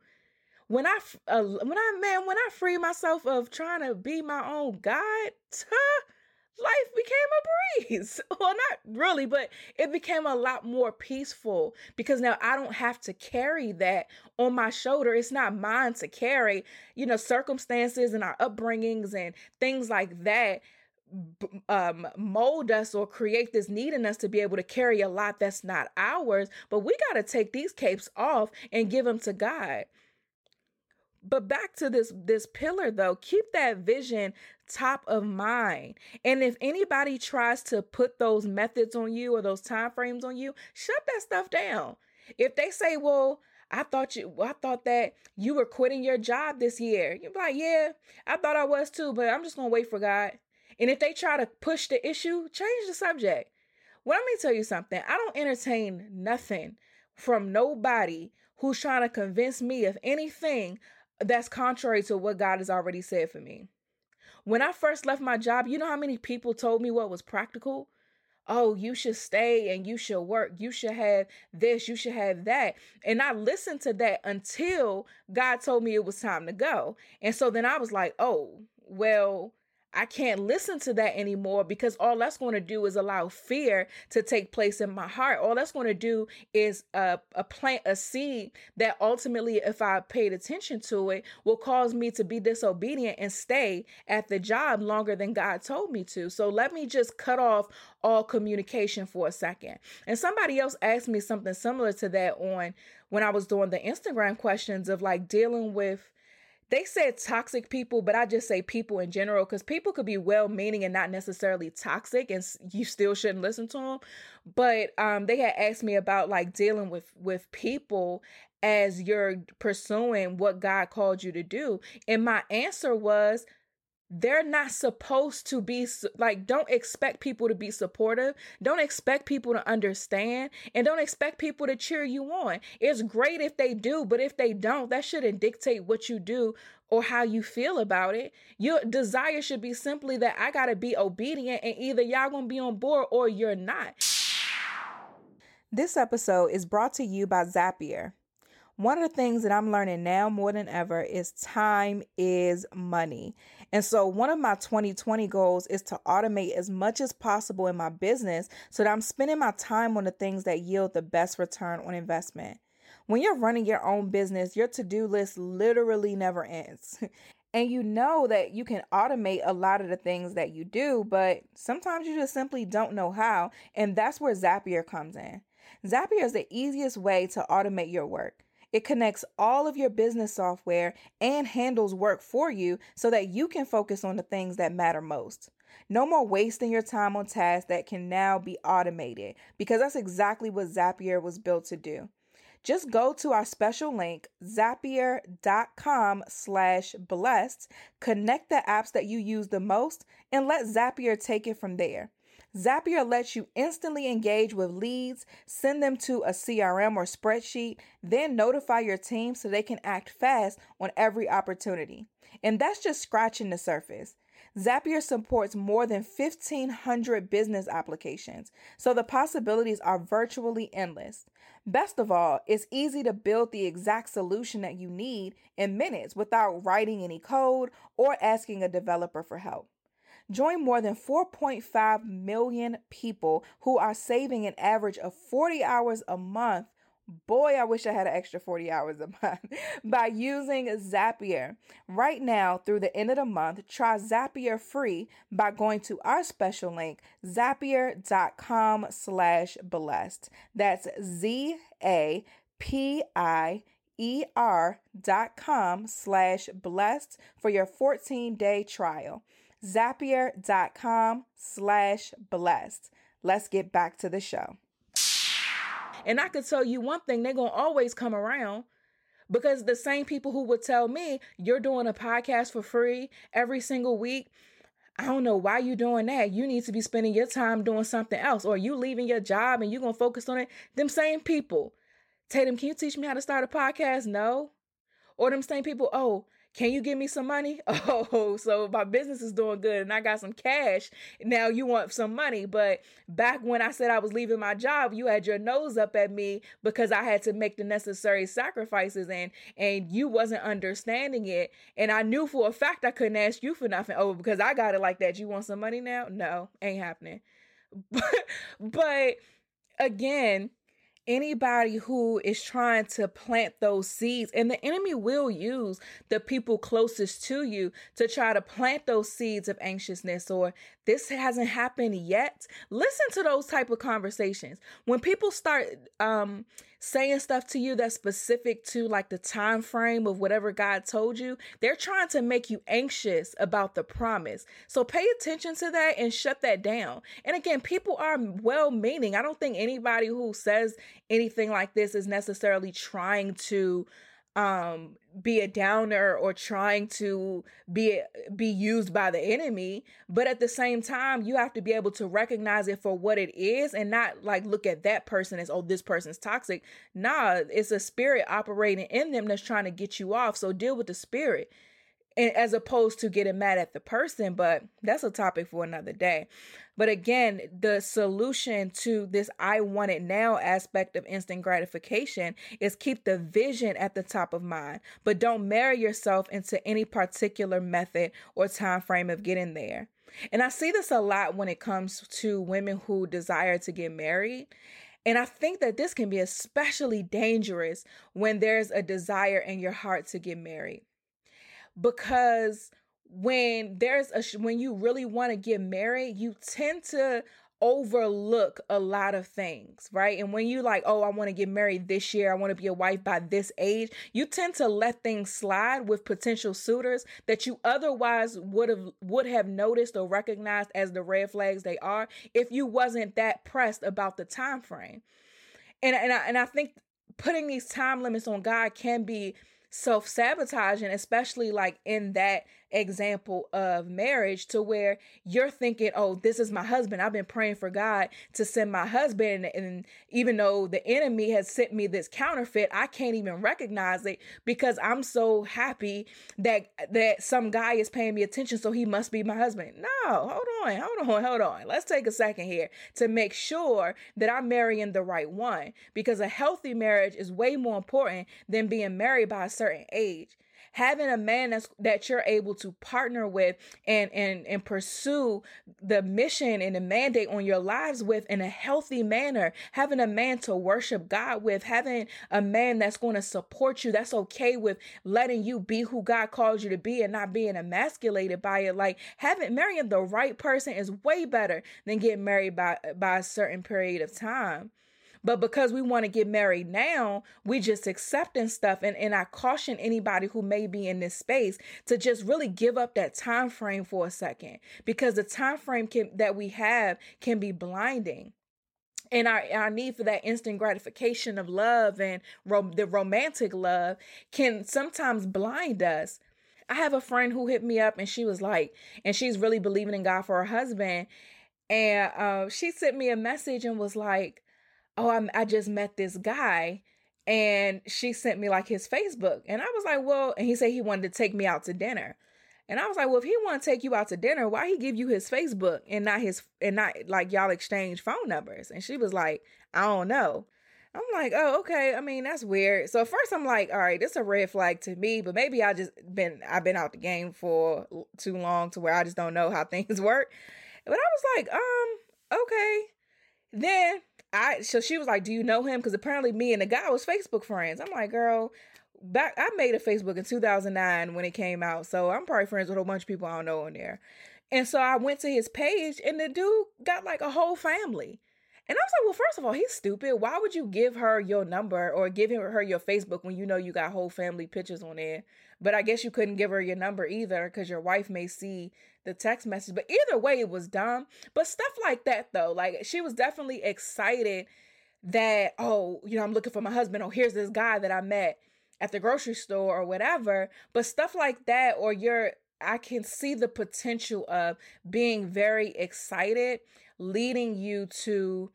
When I, uh, when I, man, when I free myself of trying to be my own God, life became a breeze. Well, not really, but it became a lot more peaceful because now I don't have to carry that on my shoulder. It's not mine to carry, you know, circumstances and our upbringings and things like that um, mold us or create this need in us to be able to carry a lot that's not ours. But we got to take these capes off and give them to God. But back to this this pillar though, keep that vision top of mind. And if anybody tries to put those methods on you or those time frames on you, shut that stuff down. If they say, "Well, I thought you I thought that you were quitting your job this year." You're like, "Yeah, I thought I was too, but I'm just going to wait for God." And if they try to push the issue, change the subject. Well, let me tell you something. I don't entertain nothing from nobody who's trying to convince me of anything that's contrary to what God has already said for me. When I first left my job, you know how many people told me what was practical? Oh, you should stay and you should work. You should have this, you should have that. And I listened to that until God told me it was time to go. And so then I was like, oh, well, I can't listen to that anymore because all that's going to do is allow fear to take place in my heart. All that's going to do is uh, a plant a seed that ultimately, if I paid attention to it, will cause me to be disobedient and stay at the job longer than God told me to. So let me just cut off all communication for a second. And somebody else asked me something similar to that on when I was doing the Instagram questions of like dealing with they said toxic people, but I just say people in general because people could be well meaning and not necessarily toxic, and you still shouldn't listen to them. But um, they had asked me about like dealing with with people as you're pursuing what God called you to do, and my answer was they're not supposed to be like don't expect people to be supportive. Don't expect people to understand and don't expect people to cheer you on. It's great if they do but if they don't that shouldn't dictate what you do or how you feel about it. Your desire should be simply that i gotta be obedient and either y'all gonna be on board or you're not. This episode is brought to you by zapier. One of the things that I'm learning now more than ever is time is money. And so, one of my 2020 goals is to automate as much as possible in my business so that I'm spending my time on the things that yield the best return on investment. When you're running your own business, your to do list literally never ends. and you know that you can automate a lot of the things that you do, but sometimes you just simply don't know how. And that's where Zapier comes in. Zapier is the easiest way to automate your work. It connects all of your business software and handles work for you so that you can focus on the things that matter most. No more wasting your time on tasks that can now be automated because that's exactly what Zapier was built to do. Just go to our special link, zapier.com slash blessed, connect the apps that you use the most, and let Zapier take it from there. Zapier lets you instantly engage with leads, send them to a CRM or spreadsheet, then notify your team so they can act fast on every opportunity. And that's just scratching the surface. Zapier supports more than 1,500 business applications, so the possibilities are virtually endless. Best of all, it's easy to build the exact solution that you need in minutes without writing any code or asking a developer for help. Join more than 4.5 million people who are saving an average of 40 hours a month. Boy, I wish I had an extra 40 hours a month by using Zapier. Right now, through the end of the month, try Zapier free by going to our special link, zapier.com slash blessed. That's Z A P I E R dot com slash blessed for your 14 day trial zapier.com slash blessed. Let's get back to the show. And I could tell you one thing, they're going to always come around because the same people who would tell me you're doing a podcast for free every single week. I don't know why you're doing that. You need to be spending your time doing something else, or you leaving your job and you're gonna focus on it. Them same people. Tatum, can you teach me how to start a podcast? No. Or them same people, oh, can you give me some money? Oh, so my business is doing good and I got some cash. Now you want some money. But back when I said I was leaving my job, you had your nose up at me because I had to make the necessary sacrifices and and you wasn't understanding it. And I knew for a fact I couldn't ask you for nothing. Oh, because I got it like that. You want some money now? No, ain't happening. But, but again, anybody who is trying to plant those seeds and the enemy will use the people closest to you to try to plant those seeds of anxiousness or this hasn't happened yet. Listen to those type of conversations. When people start um, saying stuff to you that's specific to like the time frame of whatever god told you they're trying to make you anxious about the promise. So pay attention to that and shut that down. And again people are well meaning i don't think anybody who says anything like this is necessarily trying to um be a downer or trying to be be used by the enemy but at the same time you have to be able to recognize it for what it is and not like look at that person as oh this person's toxic. Nah it's a spirit operating in them that's trying to get you off so deal with the spirit as opposed to getting mad at the person but that's a topic for another day. But again the solution to this i want it now aspect of instant gratification is keep the vision at the top of mind but don't marry yourself into any particular method or time frame of getting there. And i see this a lot when it comes to women who desire to get married and I think that this can be especially dangerous when there's a desire in your heart to get married because when there's a when you really want to get married, you tend to overlook a lot of things, right? And when you like, oh, I want to get married this year, I want to be a wife by this age, you tend to let things slide with potential suitors that you otherwise would have would have noticed or recognized as the red flags they are if you wasn't that pressed about the time frame. And and I, and I think putting these time limits on God can be self sabotaging, especially like in that example of marriage to where you're thinking, oh, this is my husband. I've been praying for God to send my husband. And even though the enemy has sent me this counterfeit, I can't even recognize it because I'm so happy that that some guy is paying me attention. So he must be my husband. No, hold on, hold on, hold on. Let's take a second here to make sure that I'm marrying the right one because a healthy marriage is way more important than being married by a certain age having a man that's that you're able to partner with and and and pursue the mission and the mandate on your lives with in a healthy manner having a man to worship God with having a man that's going to support you that's okay with letting you be who God calls you to be and not being emasculated by it. Like having marrying the right person is way better than getting married by by a certain period of time but because we want to get married now, we just accepting stuff. And, and I caution anybody who may be in this space to just really give up that time frame for a second because the time frame can, that we have can be blinding and our, our need for that instant gratification of love and the romantic love can sometimes blind us. I have a friend who hit me up and she was like, and she's really believing in God for her husband. And uh, she sent me a message and was like, oh, I'm, I just met this guy and she sent me like his Facebook. And I was like, well, and he said he wanted to take me out to dinner. And I was like, well, if he want to take you out to dinner, why he give you his Facebook and not his and not like y'all exchange phone numbers? And she was like, I don't know. I'm like, oh, okay. I mean, that's weird. So first I'm like, all right, this is a red flag to me, but maybe I just been I've been out the game for too long to where I just don't know how things work. But I was like, um, okay. Then I so she was like, "Do you know him?" Because apparently, me and the guy was Facebook friends. I'm like, "Girl, back I made a Facebook in 2009 when it came out, so I'm probably friends with a whole bunch of people I don't know in there." And so I went to his page, and the dude got like a whole family. And I was like, well, first of all, he's stupid. Why would you give her your number or give her your Facebook when you know you got whole family pictures on there? But I guess you couldn't give her your number either because your wife may see the text message. But either way, it was dumb. But stuff like that, though, like she was definitely excited that, oh, you know, I'm looking for my husband. Oh, here's this guy that I met at the grocery store or whatever. But stuff like that, or you're, I can see the potential of being very excited, leading you to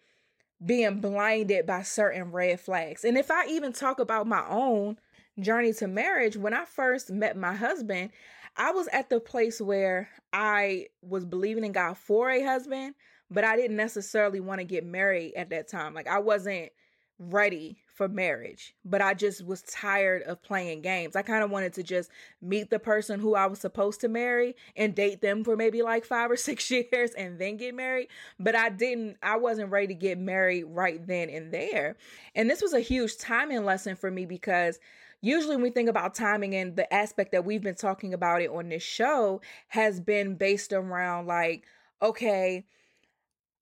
being blinded by certain red flags. And if I even talk about my own journey to marriage, when I first met my husband, I was at the place where I was believing in God for a husband, but I didn't necessarily want to get married at that time. Like I wasn't ready for marriage, but I just was tired of playing games. I kind of wanted to just meet the person who I was supposed to marry and date them for maybe like five or six years and then get married. But I didn't, I wasn't ready to get married right then and there. And this was a huge timing lesson for me because usually when we think about timing and the aspect that we've been talking about it on this show has been based around like, okay,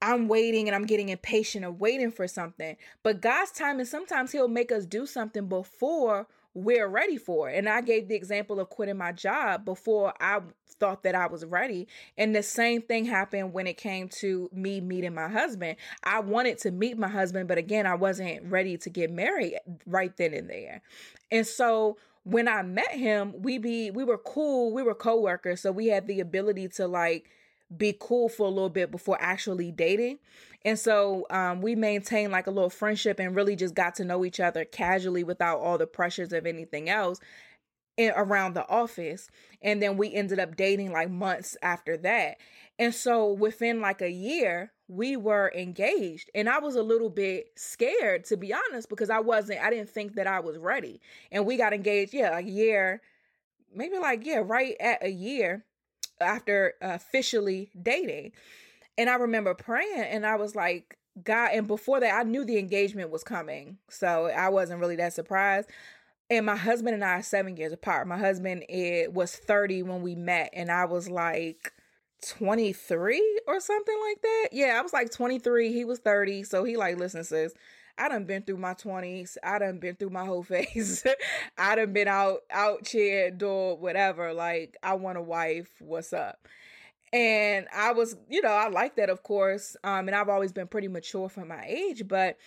I'm waiting and I'm getting impatient of waiting for something. But God's timing, sometimes He'll make us do something before we're ready for it. And I gave the example of quitting my job before I thought that I was ready. And the same thing happened when it came to me meeting my husband. I wanted to meet my husband, but again, I wasn't ready to get married right then and there. And so when I met him, we be we were cool, we were co-workers, so we had the ability to like be cool for a little bit before actually dating. And so um, we maintained like a little friendship and really just got to know each other casually without all the pressures of anything else in, around the office. And then we ended up dating like months after that. And so within like a year, we were engaged. And I was a little bit scared, to be honest, because I wasn't, I didn't think that I was ready. And we got engaged, yeah, a year, maybe like, yeah, right at a year after officially dating. And I remember praying and I was like, God, and before that, I knew the engagement was coming. So I wasn't really that surprised. And my husband and I are seven years apart. My husband it was 30 when we met, and I was like 23 or something like that. Yeah, I was like 23. He was 30. So he like, listen, sis, I done been through my 20s. I done been through my whole phase. I done been out, out chair, door, whatever. Like, I want a wife. What's up? And I was, you know, I like that, of course. Um, and I've always been pretty mature for my age, but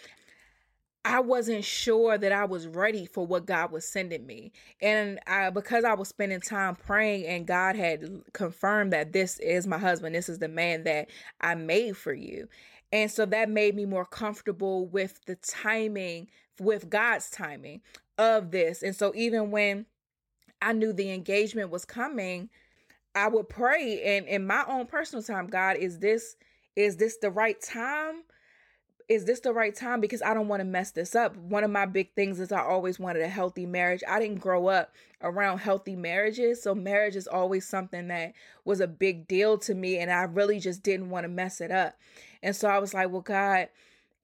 I wasn't sure that I was ready for what God was sending me. And I, because I was spending time praying and God had confirmed that this is my husband, this is the man that I made for you. And so that made me more comfortable with the timing, with God's timing of this. And so even when I knew the engagement was coming, I would pray and in my own personal time, God, is this is this the right time? Is this the right time? Because I don't want to mess this up. One of my big things is I always wanted a healthy marriage. I didn't grow up around healthy marriages. So marriage is always something that was a big deal to me. And I really just didn't want to mess it up. And so I was like, well, God,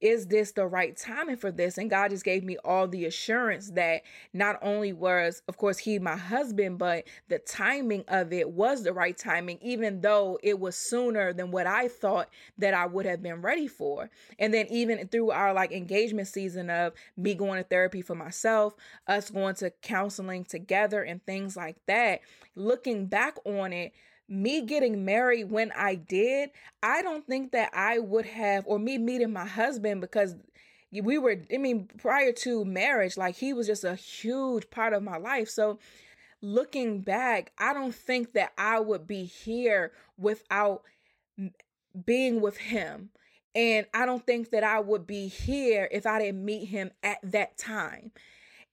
is this the right timing for this? And God just gave me all the assurance that not only was, of course, He my husband, but the timing of it was the right timing, even though it was sooner than what I thought that I would have been ready for. And then even through our like engagement season of me going to therapy for myself, us going to counseling together and things like that, looking back on it, me getting married when I did, I don't think that I would have, or me meeting my husband because we were, I mean, prior to marriage, like he was just a huge part of my life. So looking back, I don't think that I would be here without being with him. And I don't think that I would be here if I didn't meet him at that time.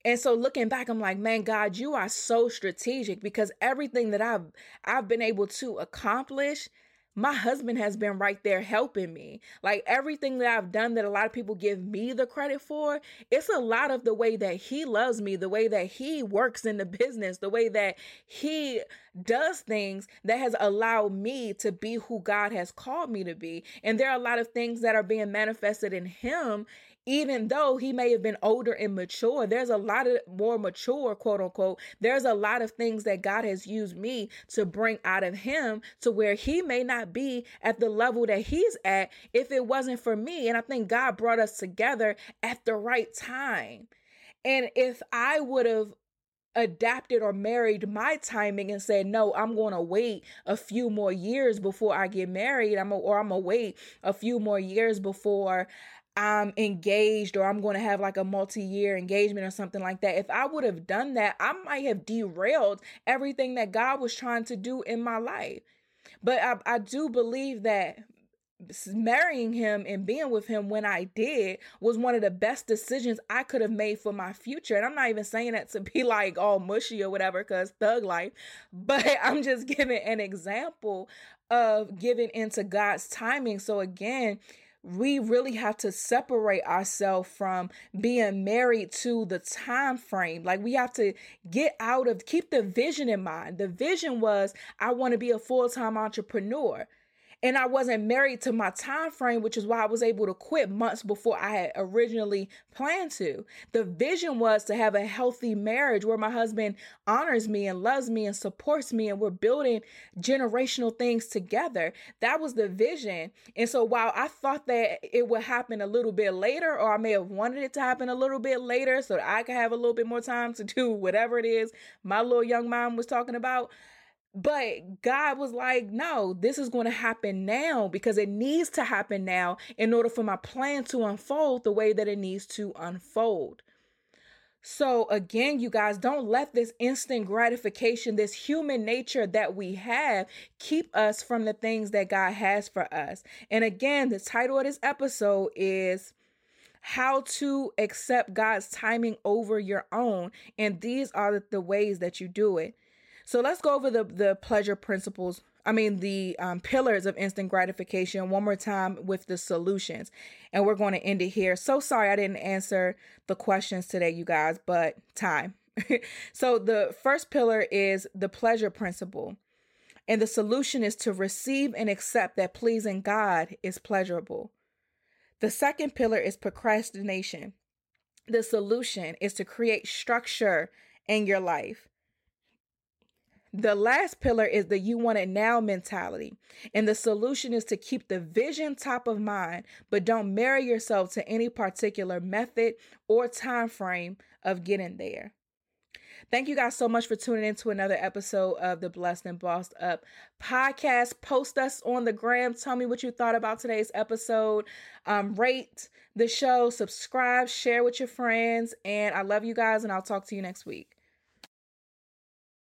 And so looking back, I'm like, man, God, you are so strategic because everything that I've I've been able to accomplish my husband has been right there helping me. Like everything that I've done that a lot of people give me the credit for, it's a lot of the way that he loves me, the way that he works in the business, the way that he does things that has allowed me to be who God has called me to be. And there are a lot of things that are being manifested in him even though he may have been older and mature, there's a lot of more mature, quote unquote. There's a lot of things that God has used me to bring out of him to where he may not be at the level that he's at if it wasn't for me. And I think God brought us together at the right time. And if I would have adapted or married my timing and said no i'm going to wait a few more years before i get married i'm a, or i'm going to wait a few more years before I'm engaged or I'm going to have like a multi year engagement or something like that. If I would have done that, I might have derailed everything that God was trying to do in my life. But I, I do believe that marrying him and being with him when I did was one of the best decisions I could have made for my future. And I'm not even saying that to be like all mushy or whatever, because thug life, but I'm just giving an example of giving into God's timing. So again, we really have to separate ourselves from being married to the time frame. Like we have to get out of keep the vision in mind. The vision was i want to be a full-time entrepreneur and I wasn't married to my time frame, which is why I was able to quit months before I had originally planned to. The vision was to have a healthy marriage where my husband honors me and loves me and supports me and we're building generational things together. That was the vision. And so while I thought that it would happen a little bit later or I may have wanted it to happen a little bit later so that I could have a little bit more time to do whatever it is my little young mom was talking about, but God was like, no, this is going to happen now because it needs to happen now in order for my plan to unfold the way that it needs to unfold. So, again, you guys, don't let this instant gratification, this human nature that we have, keep us from the things that God has for us. And again, the title of this episode is How to Accept God's Timing Over Your Own. And these are the ways that you do it. So let's go over the the pleasure principles. I mean the um, pillars of instant gratification one more time with the solutions, and we're going to end it here. So sorry I didn't answer the questions today, you guys, but time. so the first pillar is the pleasure principle. And the solution is to receive and accept that pleasing God is pleasurable. The second pillar is procrastination. The solution is to create structure in your life. The last pillar is the you want it now mentality. And the solution is to keep the vision top of mind, but don't marry yourself to any particular method or time frame of getting there. Thank you guys so much for tuning in to another episode of the Blessed and Bossed Up podcast. Post us on the gram. Tell me what you thought about today's episode. Um, rate the show, subscribe, share with your friends. And I love you guys, and I'll talk to you next week.